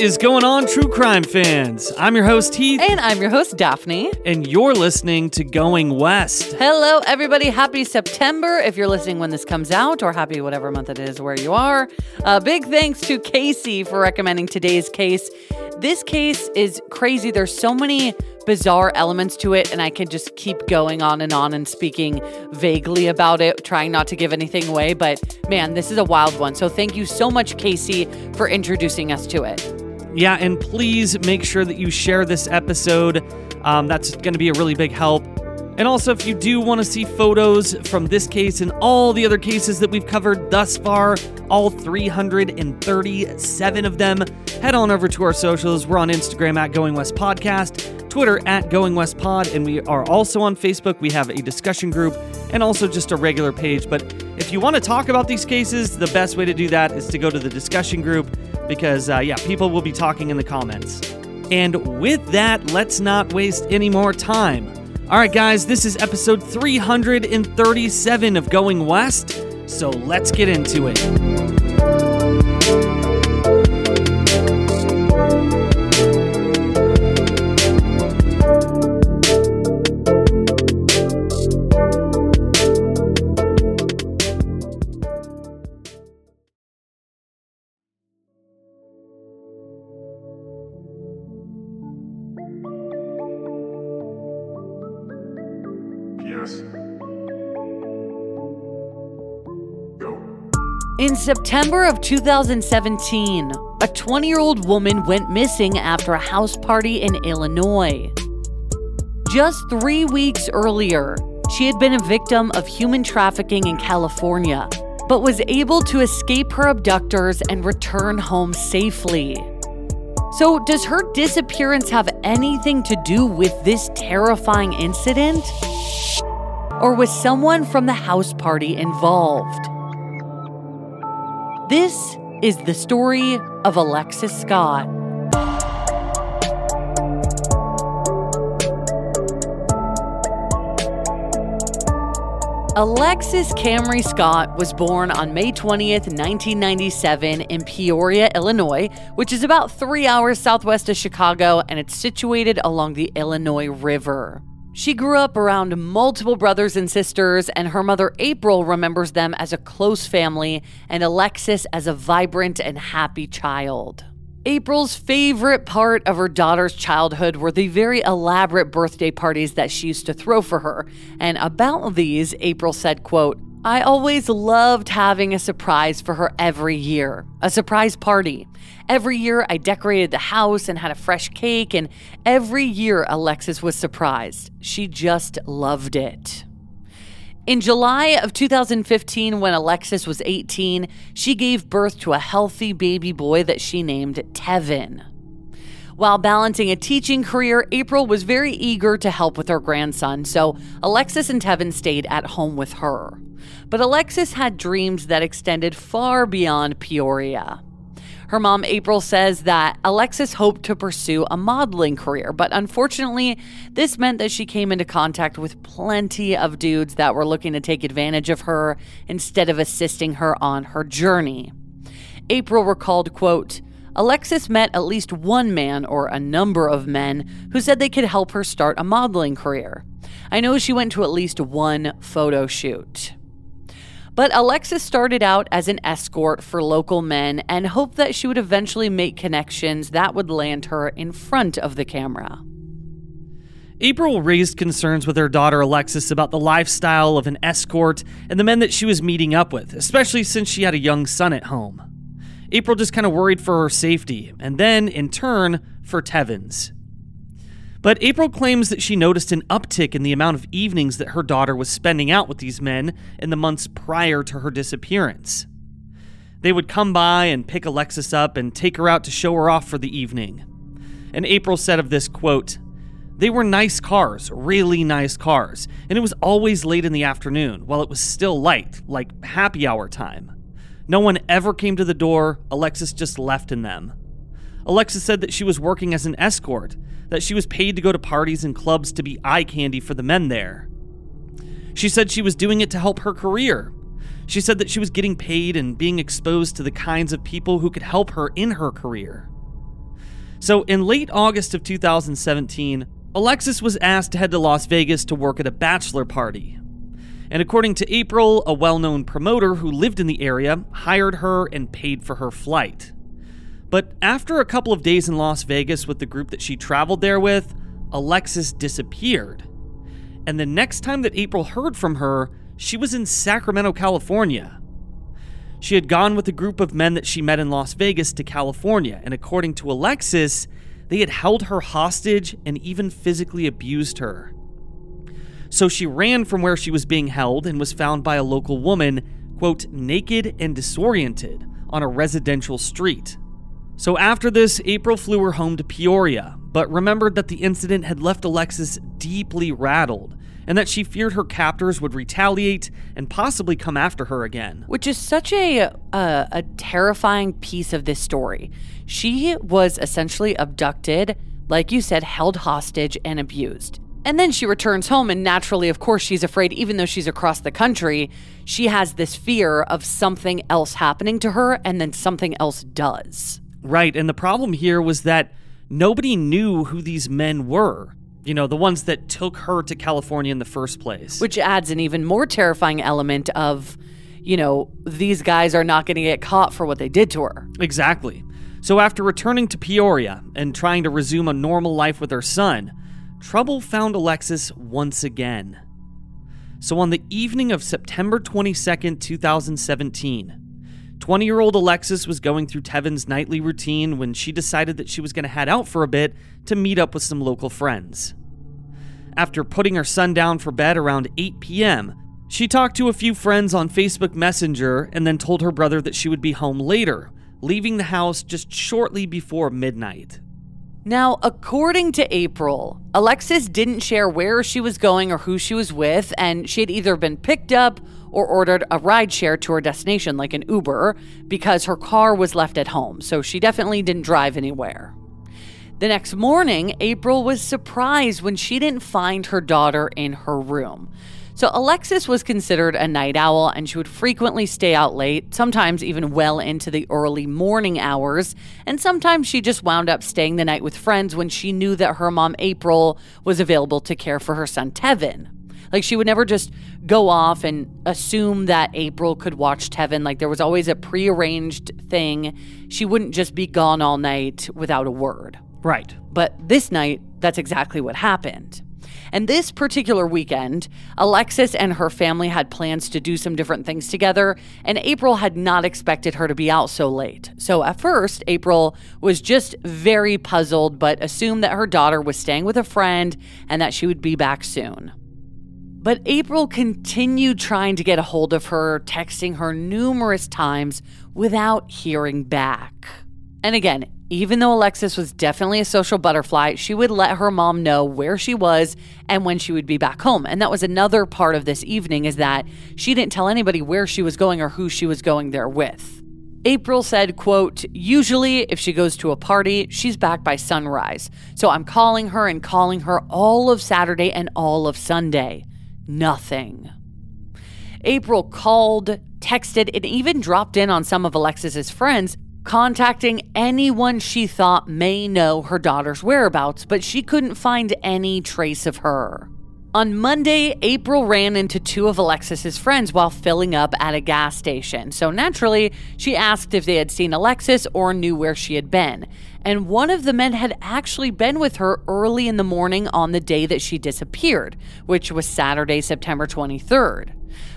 is going on, true crime fans? I'm your host, Heath, And I'm your host, Daphne. and you're listening to Going West. Hello, everybody. Happy September if you're listening when this comes out, or happy whatever month it is where you are. Uh, big thanks to Casey for recommending today's case. This case is crazy. There's so many bizarre elements to it, and I can just keep going on and on and speaking vaguely about it, trying not to give anything away. But man, this is a wild one. So thank you so much, Casey, for introducing us to it. Yeah, and please make sure that you share this episode. Um, that's going to be a really big help. And also, if you do want to see photos from this case and all the other cases that we've covered thus far, all 337 of them, head on over to our socials. We're on Instagram at Going West Podcast, Twitter at Going West Pod, and we are also on Facebook. We have a discussion group and also just a regular page. But if you want to talk about these cases, the best way to do that is to go to the discussion group because, uh, yeah, people will be talking in the comments. And with that, let's not waste any more time. All right, guys, this is episode 337 of Going West, so let's get into it. September of 2017, a 20 year old woman went missing after a house party in Illinois. Just three weeks earlier, she had been a victim of human trafficking in California, but was able to escape her abductors and return home safely. So, does her disappearance have anything to do with this terrifying incident? Or was someone from the house party involved? This is the story of Alexis Scott. Alexis Camry Scott was born on May 20th, 1997, in Peoria, Illinois, which is about three hours southwest of Chicago, and it's situated along the Illinois River. She grew up around multiple brothers and sisters, and her mother April remembers them as a close family and Alexis as a vibrant and happy child. April's favorite part of her daughter's childhood were the very elaborate birthday parties that she used to throw for her. And about these, April said, quote, I always loved having a surprise for her every year, a surprise party. Every year I decorated the house and had a fresh cake, and every year Alexis was surprised. She just loved it. In July of 2015, when Alexis was 18, she gave birth to a healthy baby boy that she named Tevin. While balancing a teaching career, April was very eager to help with her grandson, so Alexis and Tevin stayed at home with her. But Alexis had dreams that extended far beyond Peoria. Her mom, April, says that Alexis hoped to pursue a modeling career, but unfortunately, this meant that she came into contact with plenty of dudes that were looking to take advantage of her instead of assisting her on her journey. April recalled, quote, Alexis met at least one man or a number of men who said they could help her start a modeling career. I know she went to at least one photo shoot. But Alexis started out as an escort for local men and hoped that she would eventually make connections that would land her in front of the camera. April raised concerns with her daughter Alexis about the lifestyle of an escort and the men that she was meeting up with, especially since she had a young son at home. April just kind of worried for her safety, and then, in turn, for Tevin's. But April claims that she noticed an uptick in the amount of evenings that her daughter was spending out with these men in the months prior to her disappearance. They would come by and pick Alexis up and take her out to show her off for the evening. And April said of this quote, they were nice cars, really nice cars, and it was always late in the afternoon while it was still light, like happy hour time. No one ever came to the door, Alexis just left in them. Alexis said that she was working as an escort, that she was paid to go to parties and clubs to be eye candy for the men there. She said she was doing it to help her career. She said that she was getting paid and being exposed to the kinds of people who could help her in her career. So, in late August of 2017, Alexis was asked to head to Las Vegas to work at a bachelor party. And according to April, a well known promoter who lived in the area hired her and paid for her flight. But after a couple of days in Las Vegas with the group that she traveled there with, Alexis disappeared. And the next time that April heard from her, she was in Sacramento, California. She had gone with a group of men that she met in Las Vegas to California, and according to Alexis, they had held her hostage and even physically abused her. So she ran from where she was being held and was found by a local woman, quote, naked and disoriented on a residential street. So after this, April flew her home to Peoria, but remembered that the incident had left Alexis deeply rattled and that she feared her captors would retaliate and possibly come after her again. Which is such a, a, terrifying piece of this story. She was essentially abducted, like you said, held hostage and abused. And then she returns home, and naturally, of course, she's afraid, even though she's across the country, she has this fear of something else happening to her, and then something else does. Right. And the problem here was that nobody knew who these men were. You know, the ones that took her to California in the first place. Which adds an even more terrifying element of, you know, these guys are not going to get caught for what they did to her. Exactly. So after returning to Peoria and trying to resume a normal life with her son, trouble found Alexis once again. So on the evening of September 22nd, 2017, 20 year old Alexis was going through Tevin's nightly routine when she decided that she was going to head out for a bit to meet up with some local friends. After putting her son down for bed around 8 p.m., she talked to a few friends on Facebook Messenger and then told her brother that she would be home later, leaving the house just shortly before midnight. Now, according to April, Alexis didn't share where she was going or who she was with, and she had either been picked up or ordered a rideshare to her destination, like an Uber, because her car was left at home. So she definitely didn't drive anywhere. The next morning, April was surprised when she didn't find her daughter in her room. So, Alexis was considered a night owl and she would frequently stay out late, sometimes even well into the early morning hours. And sometimes she just wound up staying the night with friends when she knew that her mom, April, was available to care for her son, Tevin. Like, she would never just go off and assume that April could watch Tevin. Like, there was always a prearranged thing. She wouldn't just be gone all night without a word. Right. But this night, that's exactly what happened. And this particular weekend, Alexis and her family had plans to do some different things together, and April had not expected her to be out so late. So at first, April was just very puzzled, but assumed that her daughter was staying with a friend and that she would be back soon. But April continued trying to get a hold of her, texting her numerous times without hearing back. And again, even though Alexis was definitely a social butterfly, she would let her mom know where she was and when she would be back home. And that was another part of this evening is that she didn't tell anybody where she was going or who she was going there with. April said, quote, usually if she goes to a party, she's back by sunrise. So I'm calling her and calling her all of Saturday and all of Sunday. Nothing. April called, texted, and even dropped in on some of Alexis's friends contacting anyone she thought may know her daughter's whereabouts, but she couldn't find any trace of her. On Monday, April ran into two of Alexis's friends while filling up at a gas station. So naturally, she asked if they had seen Alexis or knew where she had been. And one of the men had actually been with her early in the morning on the day that she disappeared, which was Saturday, September 23rd.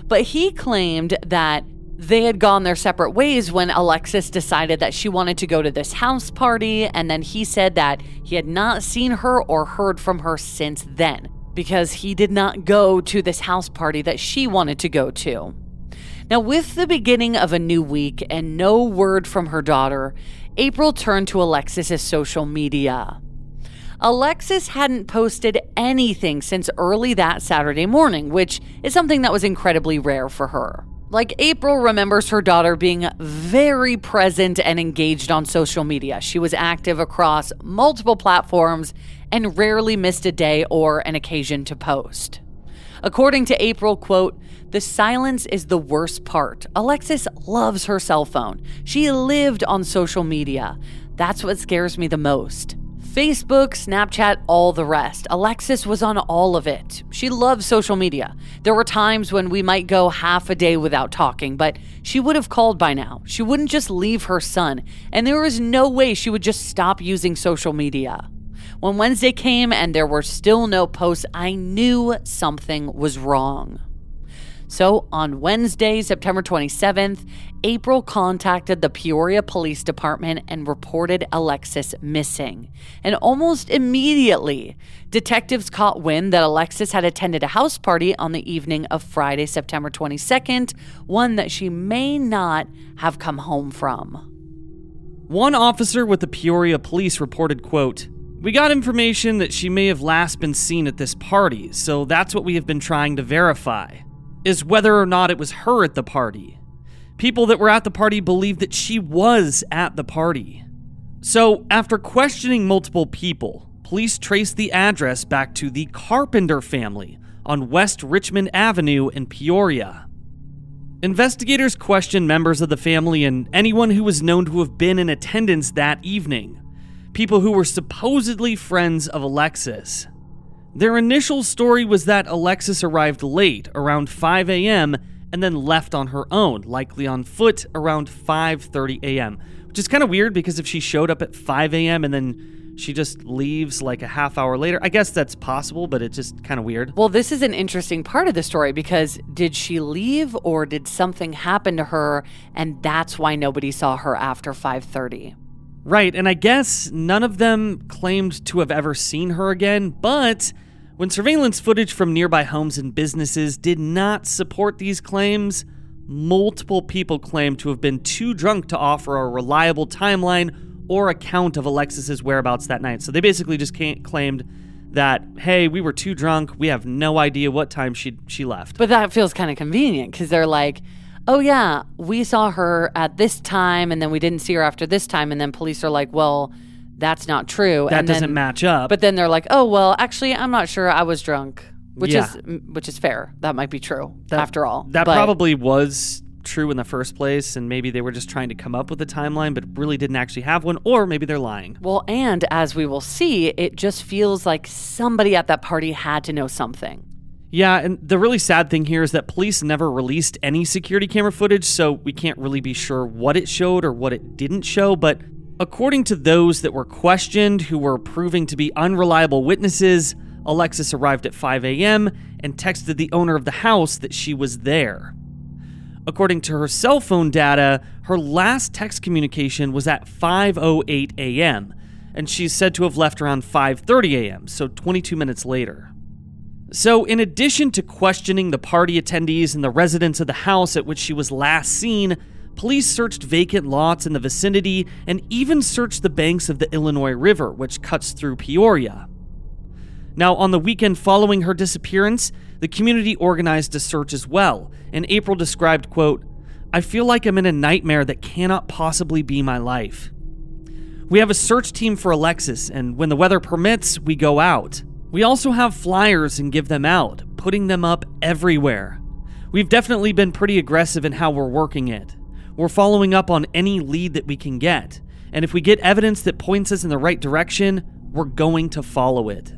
But he claimed that they had gone their separate ways when Alexis decided that she wanted to go to this house party, and then he said that he had not seen her or heard from her since then because he did not go to this house party that she wanted to go to. Now, with the beginning of a new week and no word from her daughter, April turned to Alexis's social media. Alexis hadn't posted anything since early that Saturday morning, which is something that was incredibly rare for her. Like April remembers her daughter being very present and engaged on social media. She was active across multiple platforms and rarely missed a day or an occasion to post. According to April, quote, the silence is the worst part. Alexis loves her cell phone. She lived on social media. That's what scares me the most. Facebook, Snapchat, all the rest. Alexis was on all of it. She loves social media. There were times when we might go half a day without talking, but she would have called by now. She wouldn't just leave her son, and there was no way she would just stop using social media. When Wednesday came and there were still no posts, I knew something was wrong. So on Wednesday, September 27th, April contacted the Peoria Police Department and reported Alexis missing. And almost immediately, detectives caught wind that Alexis had attended a house party on the evening of Friday, September 22nd, one that she may not have come home from. One officer with the Peoria police reported, quote, we got information that she may have last been seen at this party, so that's what we have been trying to verify is whether or not it was her at the party. People that were at the party believe that she was at the party. So, after questioning multiple people, police traced the address back to the Carpenter family on West Richmond Avenue in Peoria. Investigators questioned members of the family and anyone who was known to have been in attendance that evening, people who were supposedly friends of Alexis. Their initial story was that Alexis arrived late, around 5 a.m., and then left on her own, likely on foot around 5:30 a.m. Which is kind of weird because if she showed up at 5 a.m. and then she just leaves like a half hour later, I guess that's possible, but it's just kind of weird. Well, this is an interesting part of the story because did she leave or did something happen to her and that's why nobody saw her after 5:30? Right, and I guess none of them claimed to have ever seen her again, but when surveillance footage from nearby homes and businesses did not support these claims, multiple people claimed to have been too drunk to offer a reliable timeline or account of Alexis's whereabouts that night. So they basically just claimed that hey, we were too drunk, we have no idea what time she she left. But that feels kind of convenient because they're like, oh yeah, we saw her at this time, and then we didn't see her after this time, and then police are like, well that's not true. That and doesn't then, match up. But then they're like, oh well, actually, I'm not sure. I was drunk, which Yeah. is which is fair. That might be true That- after all. that But- probably was true in the first place, and maybe they were just trying to come up with a timeline, but really didn't actually have one, or maybe they're lying. Well, and as we will see, it just feels like somebody at that party had to know something. Yeah, and the really sad thing here is that police never released any security camera footage, so we can't really be sure what it showed or what it didn't show. But according to those that were questioned, who were proving to be unreliable witnesses, Alexis arrived at 5 a.m. and texted the owner of the house that she was there. According to her cell phone data, her last text communication was at 5:08 a.m. and she's said to have left around 5:30 a.m., so 22 minutes later. So, in addition to questioning the party attendees and the residents of the house at which she was last seen, police searched vacant lots in the vicinity and even searched the banks of the Illinois River, which cuts through Peoria. Now, on the weekend following her disappearance, the community organized a search as well, and April described, quote, I feel like I'm in a nightmare that cannot possibly be my life. We have a search team for Alexis, and when the weather permits, we go out. We also have flyers and give them out, putting them up everywhere. We've definitely been pretty aggressive in how we're working it. We're following up on any lead that we can get, and if we get evidence that points us in the right direction, we're going to follow it.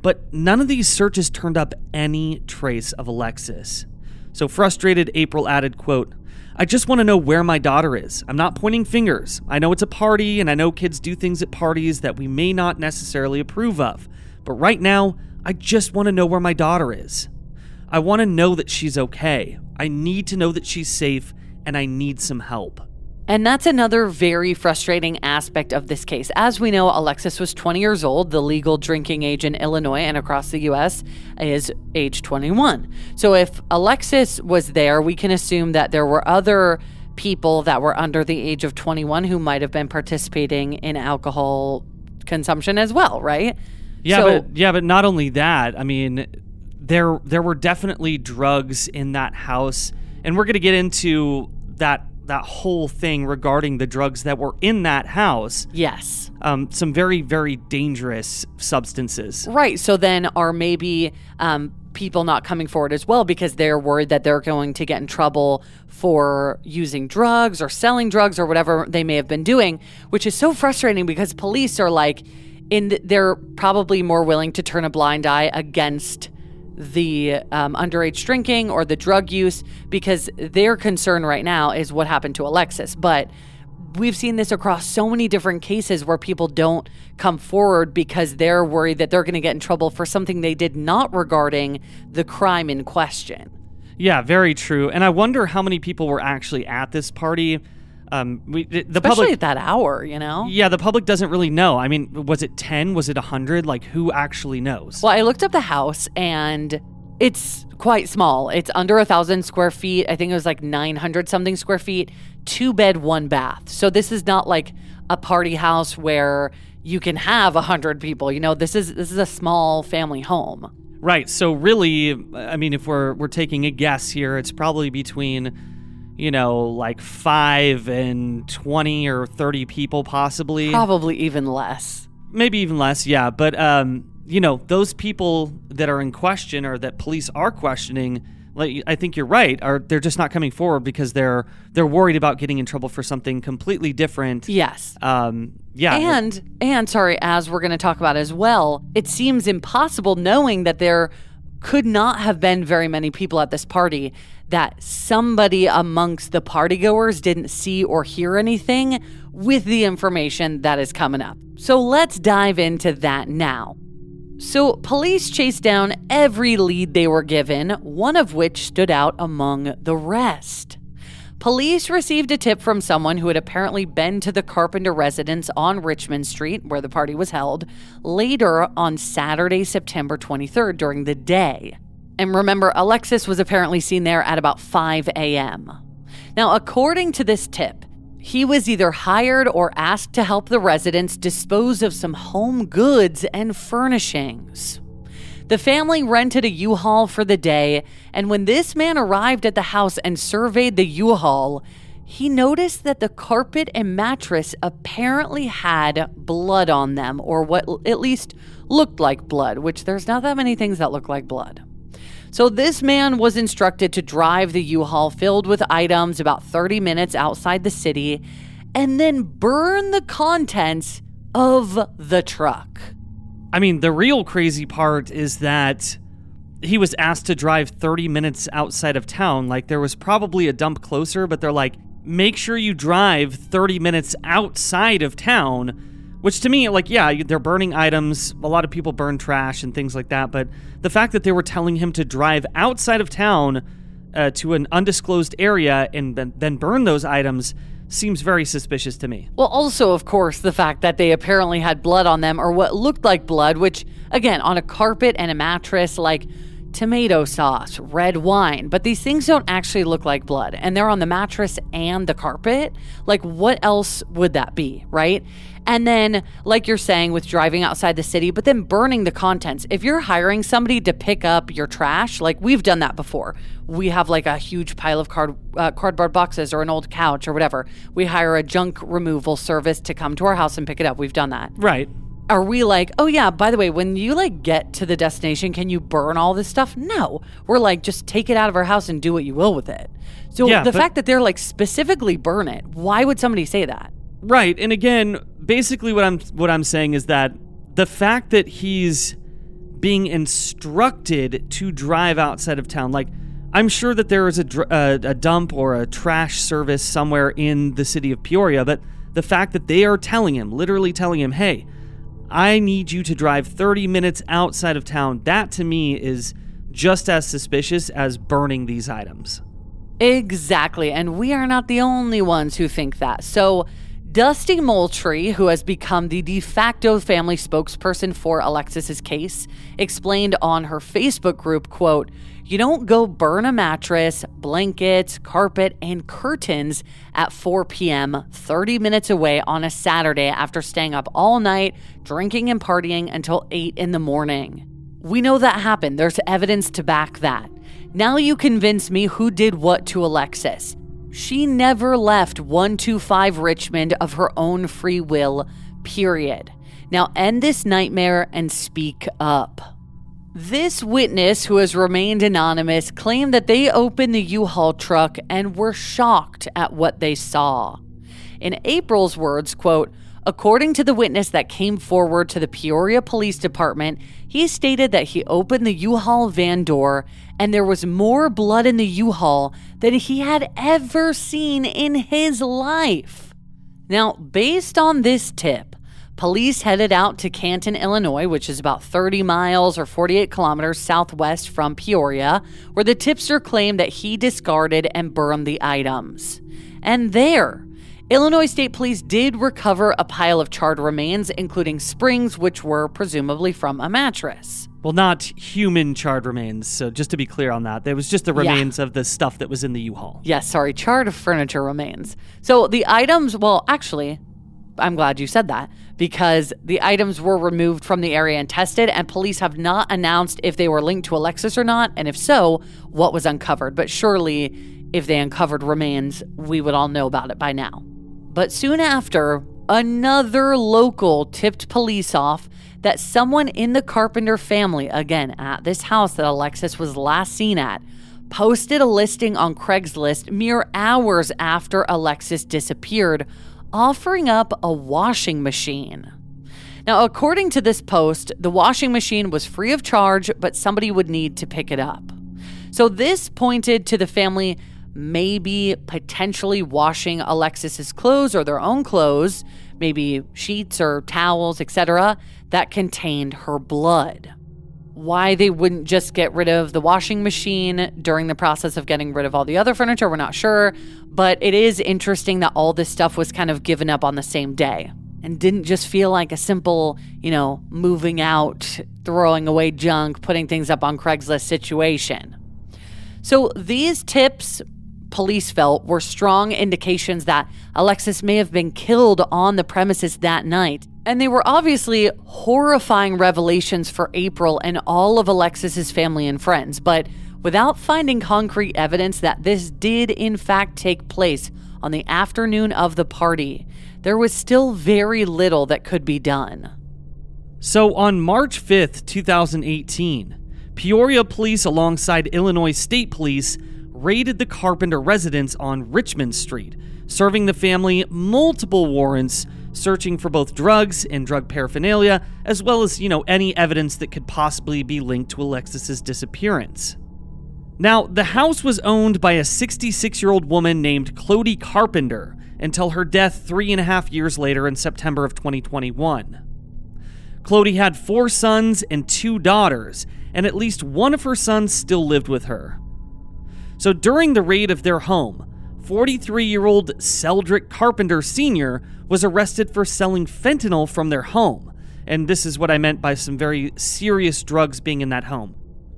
But none of these searches turned up any trace of Alexis. So frustrated, April added, quote, I just want to know where my daughter is. I'm not pointing fingers. I know it's a party, and I know kids do things at parties that we may not necessarily approve of. But right now, I just want to know where my daughter is. I want to know that she's okay. I need to know that she's safe, and I need some help. And that's another very frustrating aspect of this case. As we know, Alexis was 20 years old. The legal drinking age in Illinois and across the US is age 21. So if Alexis was there, we can assume that there were other people that were under the age of 21 who might have been participating in alcohol consumption as well, right? Yeah, So- but yeah, but not only that. I mean, there there were definitely drugs in that house, and we're going to get into that that whole thing regarding the drugs that were in that house. Yes. Um, some very very dangerous substances. Right. So then are maybe um, people not coming forward as well because they're worried that they're going to get in trouble for using drugs or selling drugs or whatever they may have been doing, which is so frustrating because police are like in th- they're probably more willing to turn a blind eye against the um, underage drinking or the drug use because their concern right now is what happened to Alexis. But we've seen this across so many different cases where people don't come forward because they're worried that they're going to get in trouble for something they did not regarding the crime in question. Yeah, very true. And I wonder how many people were actually at this party. Um, we, the Especially public, at that hour, you know? yeah, the public doesn't really know. I mean, was it ten? Was it hundred? Like, who actually knows? Well, I looked up the house and it's quite small. It's under a thousand square feet. I think it was like 900 something square feet, two bed, one bath. So this is not like a party house where you can have a hundred people. You know, this is this is a small family home. Right. So really, I mean, if we're we're taking a guess here, it's probably between, you know, like five and twenty or thirty people, possibly. Probably even less. Maybe even less. Yeah. But um, you know, those people that are in question or that police are questioning. Like, I think you're right. Are they're just not coming forward because they're they're worried about getting in trouble for something completely different. Yes. Um, yeah. And and sorry, as we're going to talk about as well, it seems impossible knowing that there could not have been very many people at this party that somebody amongst the partygoers didn't see or hear anything with the information that is coming up. So let's dive into that now. So, police chased down every lead they were given, one of which stood out among the rest. Police received a tip from someone who had apparently been to the Carpenter residence on Richmond Street, where the party was held, later on Saturday, September 23rd during the day. And remember, Alexis was apparently seen there at about 5 a.m. Now, according to this tip, he was either hired or asked to help the residents dispose of some home goods and furnishings. The family rented a U Haul for the day, and when this man arrived at the house and surveyed the U Haul, he noticed that the carpet and mattress apparently had blood on them, or what at least looked like blood, which there's not that many things that look like blood. So, this man was instructed to drive the U Haul filled with items about 30 minutes outside the city and then burn the contents of the truck. I mean, the real crazy part is that he was asked to drive 30 minutes outside of town. Like, there was probably a dump closer, but they're like, make sure you drive 30 minutes outside of town. Which to me, like, yeah, they're burning items. A lot of people burn trash and things like that. But the fact that they were telling him to drive outside of town uh, to an undisclosed area and then, then burn those items seems very suspicious to me. Well, also, of course, the fact that they apparently had blood on them or what looked like blood, which, again, on a carpet and a mattress, like tomato sauce, red wine, but these things don't actually look like blood. And they're on the mattress and the carpet. Like, what else would that be, right? And then, like you're saying, with driving outside the city, but then burning the contents. If you're hiring somebody to pick up your trash, like we've done that before, we have like a huge pile of card uh, cardboard boxes or an old couch or whatever. We hire a junk removal service to come to our house and pick it up. We've done that. Right. Are we like, oh yeah, by the way, when you like get to the destination, can you burn all this stuff? No. We're like, just take it out of our house and do what you will with it. So Yeah, the but- fact that they're like specifically burn it, why would somebody say that? Right. And again, basically what I'm what I'm saying is that the fact that he's being instructed to drive outside of town like I'm sure that there is a, uh, a dump or a trash service somewhere in the city of Peoria, but the fact that they are telling him, literally telling him, hey, I need you to drive 30 minutes outside of town, that to me is just as suspicious as burning these items. Exactly. And we are not the only ones who think that. So, Dusty Moultrie, who has become the de facto family spokesperson for Alexis's case, explained on her Facebook group, quote, "You don't go burn a mattress, blankets, carpet, and curtains at 4 p.m. 30 minutes away on a Saturday after staying up all night, drinking and partying until 8 in the morning." We know that happened. There's evidence to back that. Now you convince me who did what to Alexis. She never left 125 Richmond of her own free will, period. Now end this nightmare and speak up. This witness, who has remained anonymous, claimed that they opened the U Haul truck and were shocked at what they saw. In April's words, quote, According to the witness that came forward to the Peoria Police Department, he stated that he opened the U Haul van door and there was more blood in the U Haul than he had ever seen in his life. Now, based on this tip, police headed out to Canton, Illinois, which is about 30 miles or 48 kilometers southwest from Peoria, where the tipster claimed that he discarded and burned the items. And there, Illinois State Police did recover a pile of charred remains, including springs, which were presumably from a mattress. Well, not human charred remains. So just to be clear on that, there was just the Yeah. remains of the stuff that was in the U-Haul. Yes, sorry, charred furniture remains. So the items, well, actually, I'm glad you said that because the items were removed from the area and tested, and police have not announced if they were linked to Alexis or not, and if so, what was uncovered. But surely, if they uncovered remains, we would all know about it by now. But soon after, another local tipped police off that someone in the Carpenter family, again at this house that Alexis was last seen at, posted a listing on Craigslist mere hours after Alexis disappeared, offering up a washing machine. Now, according to this post, the washing machine was free of charge, but somebody would need to pick it up. So, this pointed to the family maybe potentially washing Alexis's clothes or their own clothes, maybe sheets or towels, etc., that contained her blood. Why they wouldn't just get rid of the washing machine during the process of getting rid of all the other furniture, we're not sure. But it is interesting that all this stuff was kind of given up on the same day and didn't just feel like a simple, you know, moving out, throwing away junk, putting things up on Craigslist situation. So these tips police felt were strong indications that Alexis may have been killed on the premises that night. And they were obviously horrifying revelations for April and all of Alexis's family and friends, but without finding concrete evidence that this did in fact take place on the afternoon of the party, there was still very little that could be done. So on March 5th, 2018, Peoria police alongside Illinois State Police raided the Carpenter residence on Richmond Street, serving the family multiple warrants searching for both drugs and drug paraphernalia as well as, you know, any evidence that could possibly be linked to Alexis's disappearance. Now, the house was owned by a 66 year old woman named Clody Carpenter until her death three and a half years later in September of 2021. Clody had four sons and two daughters, and at least one of her sons still lived with her. So during the raid of their home, 43 year old Celdrick Carpenter Sr. was arrested for selling fentanyl from their home. And this is what I meant by some very serious drugs being in that home.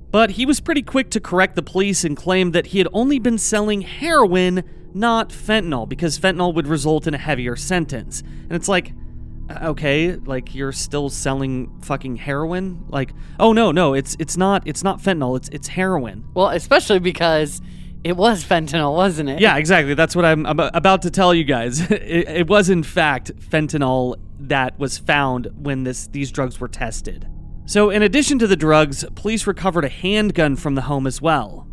But he was pretty quick to correct the police and claim that he had only been selling heroin, not fentanyl, because fentanyl would result in a heavier sentence. And it's like, uh, okay, like you're still selling fucking heroin? Like, oh no, no, it's it's not it's not fentanyl, it's it's heroin. Well, especially because it was fentanyl, wasn't it? Yeah, exactly. That's what I'm ab- about to tell you guys. It, it was in fact fentanyl that was found when this these drugs were tested. So, in addition to the drugs, police recovered a handgun from the home as well.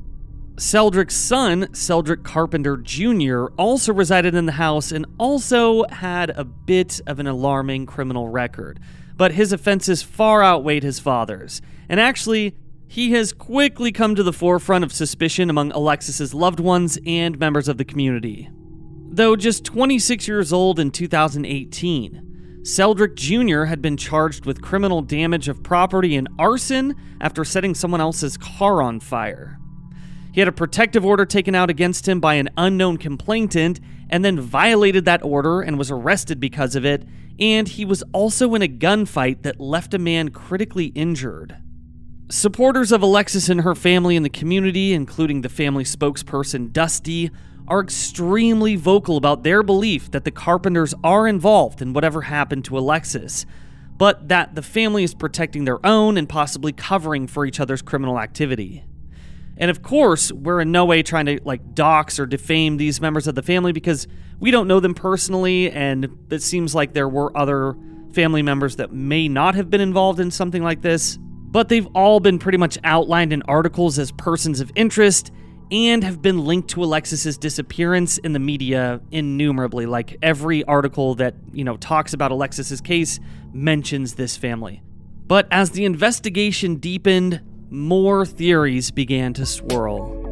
Celdrick's son, Celdrick Carpenter Jr., also resided in the house and also had a bit of an alarming criminal record. But his offenses far outweighed his father's. And actually, he has quickly come to the forefront of suspicion among Alexis's loved ones and members of the community. Though just 26 years old in 2018, Celdrick Jr. had been charged with criminal damage of property and arson after setting someone else's car on fire. He had a protective order taken out against him by an unknown complainant and then violated that order and was arrested because of it, and he was also in a gunfight that left a man critically injured. Supporters of Alexis and her family in the community, including the family spokesperson Dusty, are extremely vocal about their belief that the Carpenters are involved in whatever happened to Alexis, but that the family is protecting their own and possibly covering for each other's criminal activity. And of course, we're in no way trying to like dox or defame these members of the family because we don't know them personally, and it seems like there were other family members that may not have been involved in something like this. But they've all been pretty much outlined in articles as persons of interest and have been linked to Alexis's disappearance in the media innumerably. Like every article that, you know, talks about Alexis's case mentions this family. But as the investigation deepened, more theories began to swirl.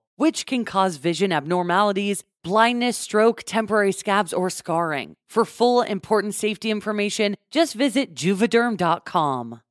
which can cause vision abnormalities, blindness, stroke, temporary scabs, or scarring. For full important safety information, just visit juvederm.com.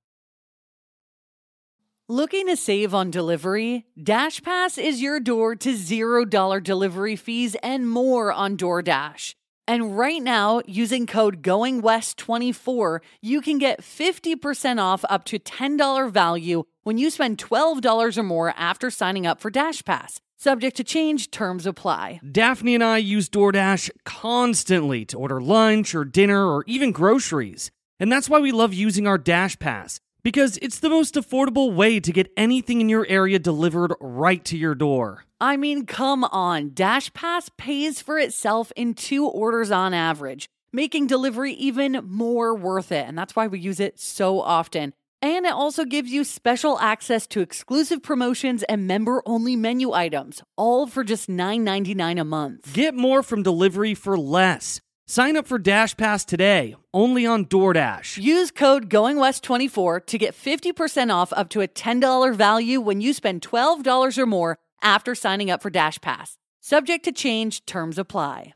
Looking to save on delivery? DashPass is your door to $0 delivery fees and more on DoorDash. And right now, using code GOINGWEST24, you can get 50% off up to $10 value when you spend $12 or more after signing up for DashPass. Subject to change, terms apply. Daphne and I use DoorDash constantly to order lunch or dinner or even groceries. And that's why we love using our Dash Pass, because it's the most affordable way to get anything in your area delivered right to your door. I mean, come on. Dash Pass pays for itself in two orders on average, making delivery even more worth it. And that's why we use it so often. And it also gives you special access to exclusive promotions and member only menu items, all for just $9.99 a month. Get more from delivery for less. Sign up for Dash Pass today, only on DoorDash. Use code GOINGWEST24 to get 50% off up to a $10 value when you spend $12 or more after signing up for Dash Pass. Subject to change, terms apply.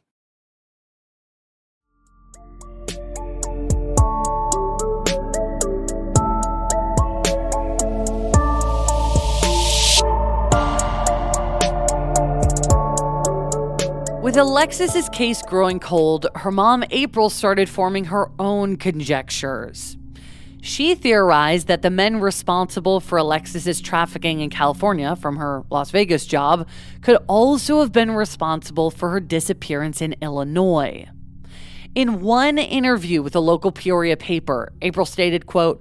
With Alexis's case growing cold, her mom April started forming her own conjectures. She theorized that the men responsible for Alexis's trafficking in California from her Las Vegas job could also have been responsible for her disappearance in Illinois. In one interview with a local Peoria paper, April stated, quote,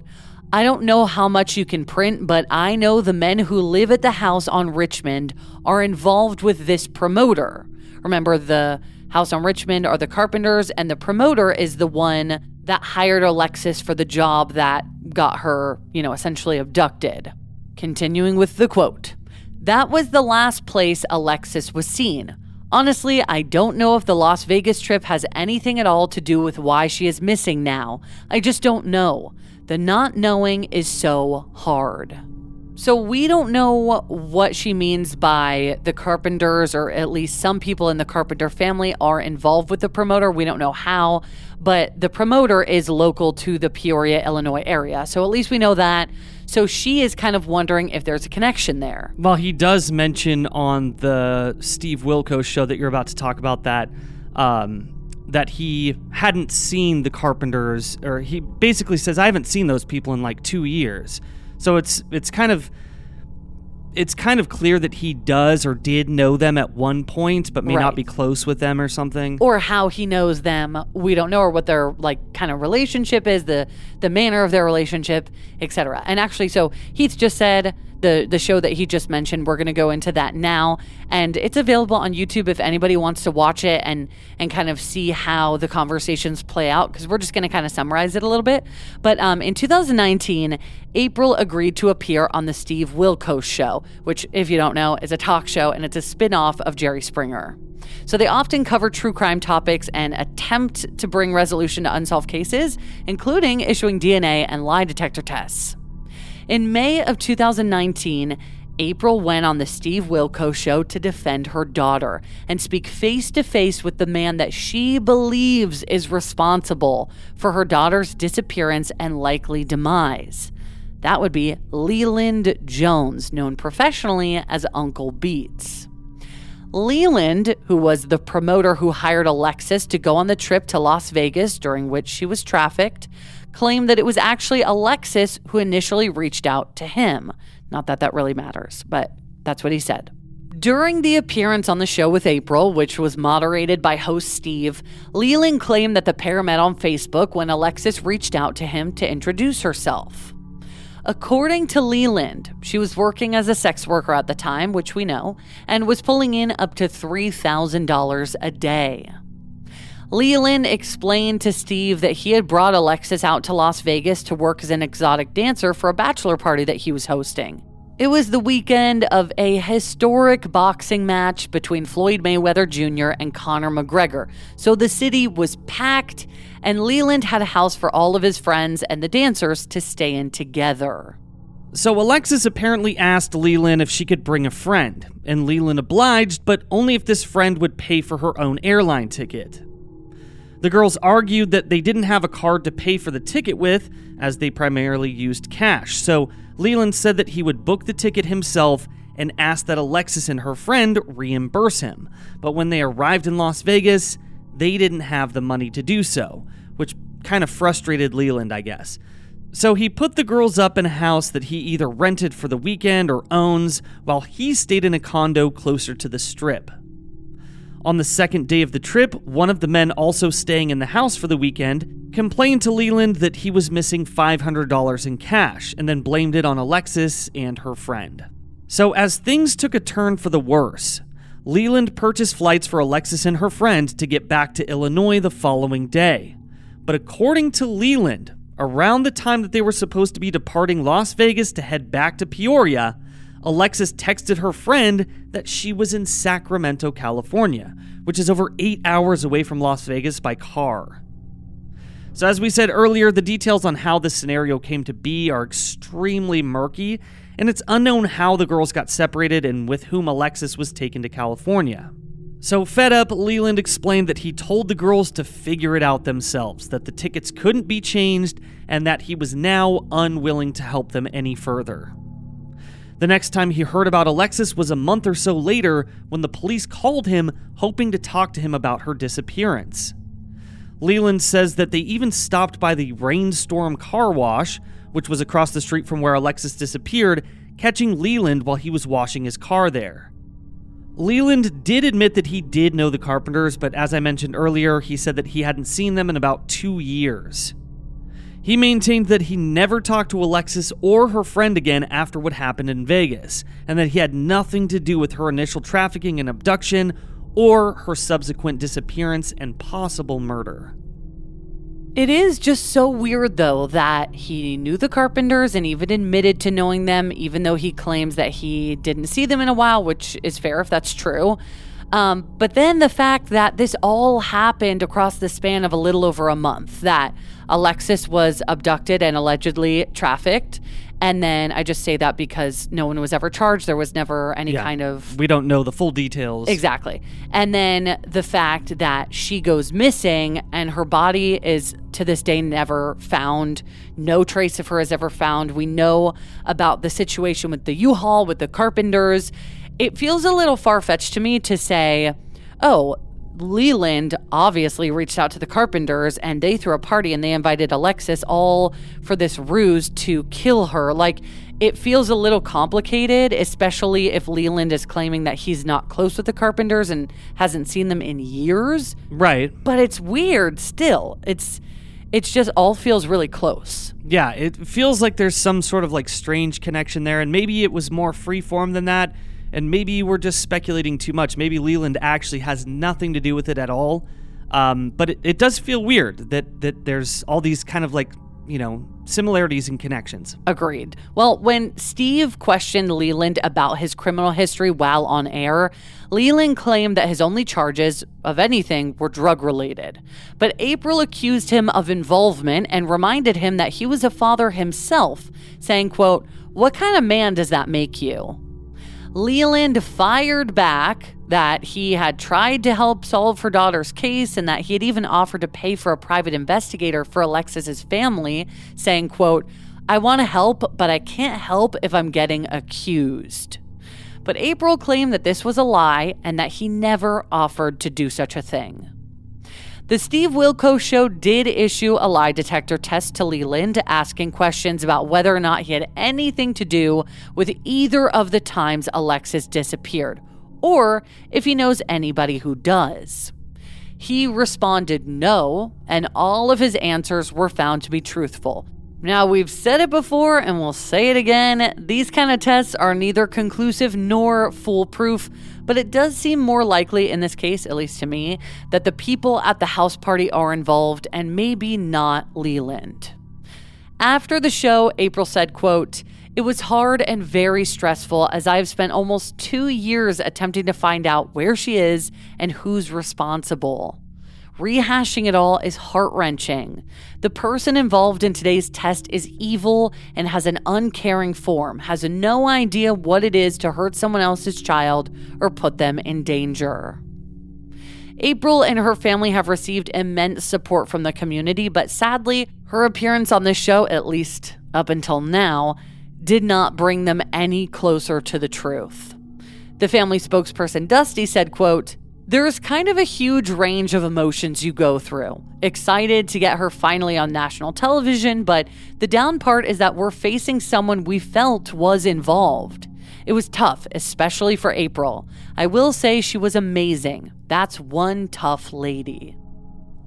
I don't know how much you can print, but I know the men who live at the house on Richmond are involved with this promoter. Remember, the house on Richmond are the carpenters, and the promoter is the one that hired Alexis for the job that got her, you know, essentially abducted. Continuing with the quote That was the last place Alexis was seen. Honestly, I don't know if the Las Vegas trip has anything at all to do with why she is missing now. I just don't know. The not knowing is so hard. So we don't know what she means by the Carpenters, or at least some people in the Carpenter family are involved with the promoter. We don't know how, but the promoter is local to the Peoria, Illinois area. So at least we know that. So she is kind of wondering if there's a connection there. Well, he does mention on the Steve Wilkos show that you're about to talk about that. Um, that he hadn't seen the Carpenters, or he basically says, I haven't seen those people in like two years. So it's it's kind of it's kind of clear that he does or did know them at one point, but may not be close with them or something. Or how he knows them, we don't know, or what their like kind of relationship is, the the manner of their relationship, etc. And actually, so Heath just said the the show that he just mentioned. We're going to go into that now, and it's available on YouTube if anybody wants to watch it and and kind of see how the conversations play out. Because we're just going to kind of summarize it a little bit. But um, in 2019, April agreed to appear on the Steve Wilkos show, which, if you don't know, is a talk show and it's a spin off of Jerry Springer. So they often cover true crime topics and attempt to bring resolution to unsolved cases, including issuing DNA and lie detector tests. In May of 2019, April went on the Steve Wilkos show to defend her daughter and speak face to face with the man that she believes is responsible for her daughter's disappearance and likely demise. That would be Leland Jones, known professionally as Uncle Beats. Leland, who was the promoter who hired Alexis to go on the trip to Las Vegas during which she was trafficked, claimed that it was actually Alexis who initially reached out to him. Not that that really matters, but that's what he said. During the appearance on the show with April, which was moderated by host Steve, Leland claimed that the pair met on Facebook when Alexis reached out to him to introduce herself. According to Leland, she was working as a sex worker at the time, which we know, and was pulling in up to $3,000 a day. Leland explained to Steve that he had brought Alexis out to Las Vegas to work as an exotic dancer for a bachelor party that he was hosting. It was the weekend of a historic boxing match between Floyd Mayweather Jr. and Conor McGregor, so the city was packed, and Leland had a house for all of his friends and the dancers to stay in together. So Alexis apparently asked Leland if she could bring a friend, and Leland obliged, but only if this friend would pay for her own airline ticket. The girls argued that they didn't have a card to pay for the ticket with, as they primarily used cash, so Leland said that he would book the ticket himself and asked that Alexis and her friend reimburse him. But when they arrived in Las Vegas, they didn't have the money to do so, which kind of frustrated Leland, I guess. So he put the girls up in a house that he either rented for the weekend or owns, while he stayed in a condo closer to the strip. On the second day of the trip, one of the men also staying in the house for the weekend complained to Leland that he was missing $500 in cash and then blamed it on Alexis and her friend. So, as things took a turn for the worse, Leland purchased flights for Alexis and her friend to get back to Illinois the following day. But according to Leland, around the time that they were supposed to be departing Las Vegas to head back to Peoria, Alexis texted her friend that she was in Sacramento, California, which is over eight hours away from Las Vegas by car. So, as we said earlier, the details on how this scenario came to be are extremely murky, and it's unknown how the girls got separated and with whom Alexis was taken to California. So, fed up, Leland explained that he told the girls to figure it out themselves, that the tickets couldn't be changed, and that he was now unwilling to help them any further. The next time he heard about Alexis was a month or so later when the police called him hoping to talk to him about her disappearance. Leland says that they even stopped by the Rainstorm car wash, which was across the street from where Alexis disappeared, catching Leland while he was washing his car there. Leland did admit that he did know the Carpenters, but as I mentioned earlier, he said that he hadn't seen them in about two years. He maintained that he never talked to Alexis or her friend again after what happened in Vegas, and that he had nothing to do with her initial trafficking and abduction or her subsequent disappearance and possible murder. It is just so weird, though, that he knew the Carpenters and even admitted to knowing them, even though he claims that he didn't see them in a while, which is fair if that's true. Um, but then the fact that this all happened across the span of a little over a month, that Alexis was abducted and allegedly trafficked. And then I just say that because no one was ever charged. There was never any Yeah. kind of We don't know the full details. Exactly. And then the fact that she goes missing and her body is to this day never found. No trace of her is ever found. We know about the situation with the U Haul, with the carpenters. It feels a little far fetched to me to say, oh, Leland obviously reached out to the Carpenters and they threw a party and they invited Alexis all for this ruse to kill her. Like, it feels a little complicated, especially if Leland is claiming that he's not close with the Carpenters and hasn't seen them in years. Right. But it's weird still. It's it's just all feels really close. Yeah, it feels like there's some sort of like strange connection there, and maybe it was more freeform than that, and maybe we're just speculating too much. Maybe Leland actually has nothing to do with it at all. Um, but it, it does feel weird that that there's all these kind of like you know similarities and connections. Agreed. Well, when Steve questioned Leland about his criminal history while on air, Leland claimed that his only charges of anything were drug related. But April accused him of involvement and reminded him that he was a father himself, saying, quote, "What kind of man does that make you?" Leland fired back that he had tried to help solve her daughter's case and that he had even offered to pay for a private investigator for Alexis's family, saying, quote, I want to help, but I can't help if I'm getting accused. But April claimed that this was a lie and that he never offered to do such a thing. The Steve Wilkos show did issue a lie detector test to Leland, asking questions about whether or not he had anything to do with either of the times Alexis disappeared, or if he knows anybody who does. He responded no, and all of his answers were found to be truthful. Now, we've said it before and we'll say it again. These kind of tests are neither conclusive nor foolproof, but it does seem more likely in this case, at least to me, that the people at the house party are involved and maybe not Leland. After the show, April said, quote, it was hard and very stressful as I've spent almost two years attempting to find out where she is and who's responsible. Rehashing it all is heart wrenching. The person involved in today's test is evil and has an uncaring form, has no idea what it is to hurt someone else's child or put them in danger. April and her family have received immense support from the community, but sadly, her appearance on this show, at least up until now, did not bring them any closer to the truth. The family spokesperson Dusty said, quote, there's kind of a huge range of emotions you go through. Excited to get her finally on national television, but the down part is that we're facing someone we felt was involved. It was tough, especially for April. I will say she was amazing. That's one tough lady.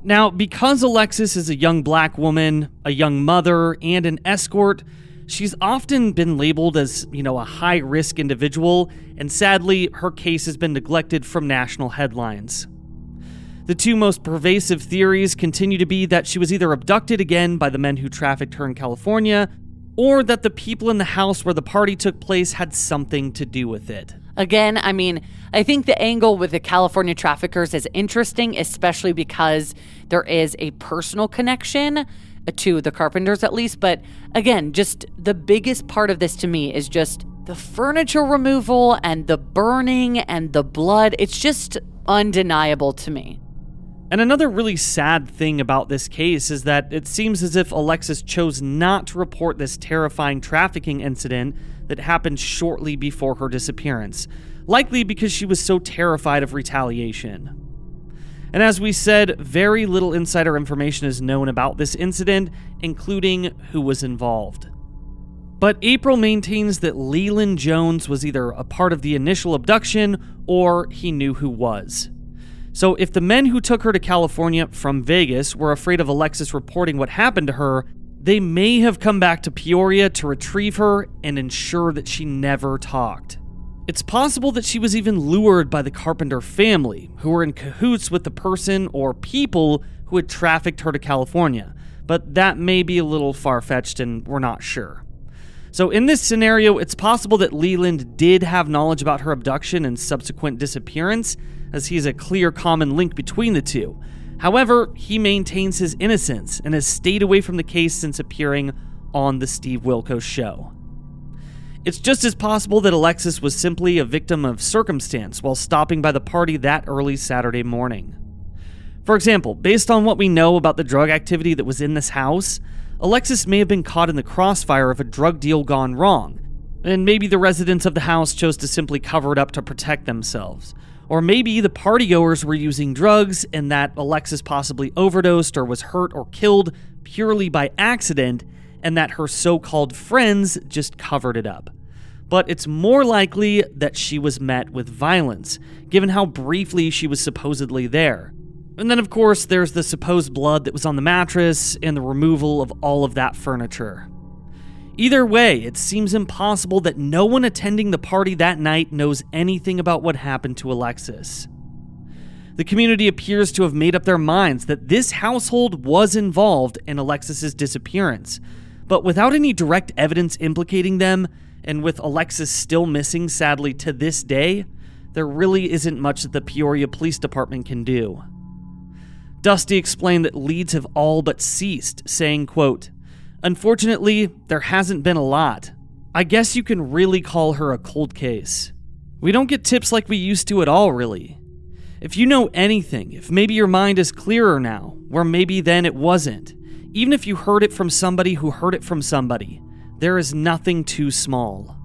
Now, because Alexis is a young black woman, a young mother, and an escort, she's often been labeled as, you know, a high risk individual, and sadly, her case has been neglected from national headlines. The two most pervasive theories continue to be that she was either abducted again by the men who trafficked her in California, or that the people in the house where the party took place had something to do with it. Again, I mean, I think the angle with the California traffickers is interesting, especially because there is a personal connection to the Carpenters, at least. But again, just the biggest part of this to me is just the furniture removal and the burning and the blood. It's just undeniable to me. And another really sad thing about this case is that it seems as if Alexis chose not to report this terrifying trafficking incident that happened shortly before her disappearance, likely because she was so terrified of retaliation. And as we said, very little insider information is known about this incident, including who was involved. But April maintains that Leland Jones was either a part of the initial abduction or he knew who was. So, if the men who took her to California from Vegas were afraid of Alexis reporting what happened to her, they may have come back to Peoria to retrieve her and ensure that she never talked. It's possible that she was even lured by the Carpenter family, who were in cahoots with the person or people who had trafficked her to California, but that may be a little far fetched and we're not sure. So, in this scenario, it's possible that Leland did have knowledge about her abduction and subsequent disappearance, as he's a clear common link between the two. However, he maintains his innocence and has stayed away from the case since appearing on The Steve Wilkos Show. It's just as possible that Alexis was simply a victim of circumstance while stopping by the party that early Saturday morning. For example, based on what we know about the drug activity that was in this house, Alexis may have been caught in the crossfire of a drug deal gone wrong, and maybe the residents of the house chose to simply cover it up to protect themselves. Or maybe the partygoers were using drugs and that Alexis possibly overdosed or was hurt or killed purely by accident, and that her so called friends just covered it up but it's more likely that she was met with violence, given how briefly she was supposedly there. And then, of course, there's the supposed blood that was on the mattress and the removal of all of that furniture. Either way, it seems impossible that no one attending the party that night knows anything about what happened to Alexis. The community appears to have made up their minds that this household was involved in Alexis's disappearance, but without any direct evidence implicating them, and with Alexis still missing, sadly, to this day, there really isn't much that the Peoria Police Department can do. Dusty explained that leads have all but ceased, saying, quote, Unfortunately, there hasn't been a lot. I guess you can really call her a cold case. We don't get tips like we used to at all, really. If you know anything, if maybe your mind is clearer now, where maybe then it wasn't, even if you heard it from somebody who heard it from somebody, there is nothing too small.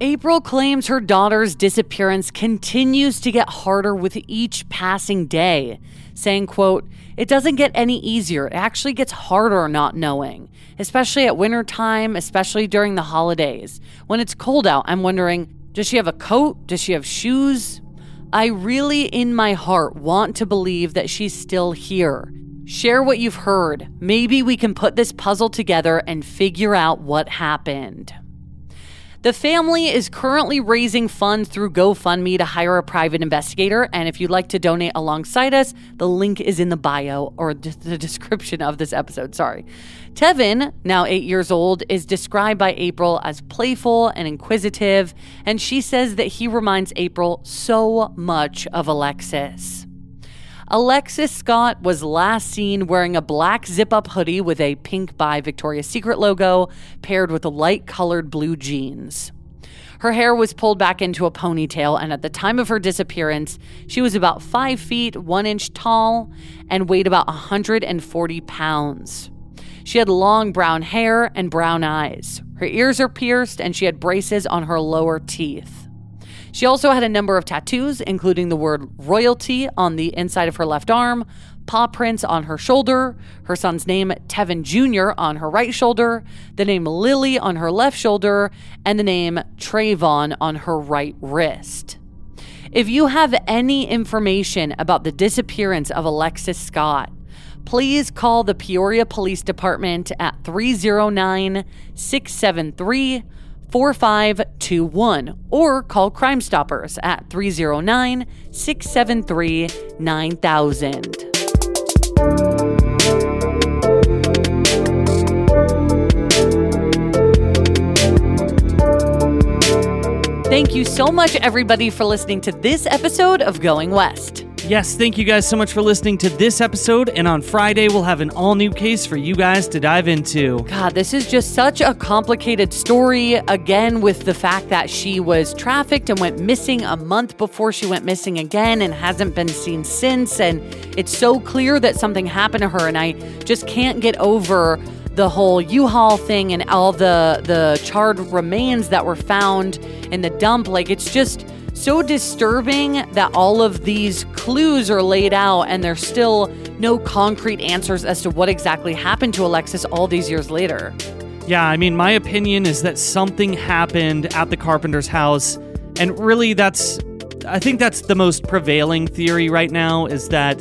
April claims her daughter's disappearance continues to get harder with each passing day, saying, quote, "It doesn't get any easier. It actually gets harder not knowing, especially at wintertime, especially during the holidays. When it's cold out, I'm wondering, does she have a coat? Does she have shoes? I really in my heart want to believe that she's still here. Share what you've heard. Maybe we can put this puzzle together and figure out what happened. The family is currently raising funds through GoFundMe to hire a private investigator. And if you'd like to donate alongside us, the link is in the bio or the description of this episode. Sorry. Tevin, now eight years old, is described by April as playful and inquisitive. And she says that he reminds April so much of Alexis. Alexis Scott was last seen wearing a black zip up hoodie with a pink by Victoria's Secret logo paired with light colored blue jeans. Her hair was pulled back into a ponytail, and at the time of her disappearance, she was about 5 feet 1 inch tall and weighed about 140 pounds. She had long brown hair and brown eyes. Her ears are pierced, and she had braces on her lower teeth. She also had a number of tattoos, including the word royalty on the inside of her left arm, paw prints on her shoulder, her son's name, Tevin Jr., on her right shoulder, the name Lily on her left shoulder, and the name Trayvon on her right wrist. If you have any information about the disappearance of Alexis Scott, please call the Peoria Police Department at 309 673 4521 or call Crime Stoppers at 309 673 9000. Thank you so much, everybody, for listening to this episode of Going West. Yes, thank you guys so much for listening to this episode. And on Friday, we'll have an all new case for you guys to dive into. God, this is just such a complicated story. Again, with the fact that she was trafficked and went missing a month before she went missing again and hasn't been seen since. And it's so clear that something happened to her. And I just can't get over the whole U-Haul thing and all the the charred remains that were found in the dump. Like it's just so disturbing that all of these clues are laid out and there's still no concrete answers as to what exactly happened to Alexis all these years later. Yeah, I mean, my opinion is that something happened at the carpenter's house. And really, that's, I think that's the most prevailing theory right now is that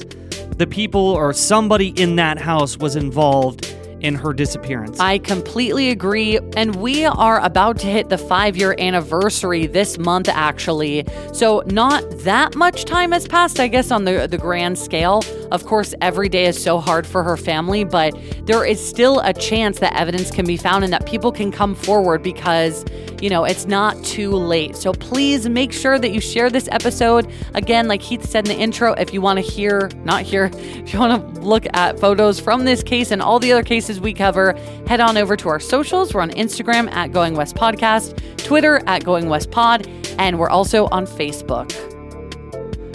the people or somebody in that house was involved in her disappearance. I completely agree. And we are about to hit the five year anniversary this month, actually. So, not that much time has passed, I guess, on the, the grand scale. Of course, every day is so hard for her family, but there is still a chance that evidence can be found and that people can come forward because, you know, it's not too late. So please make sure that you share this episode. Again, like Heath said in the intro, if you want to hear, not hear, if you want to look at photos from this case and all the other cases we cover, head on over to our socials. We're on Instagram at Going West Podcast, Twitter at Going West Pod, and we're also on Facebook.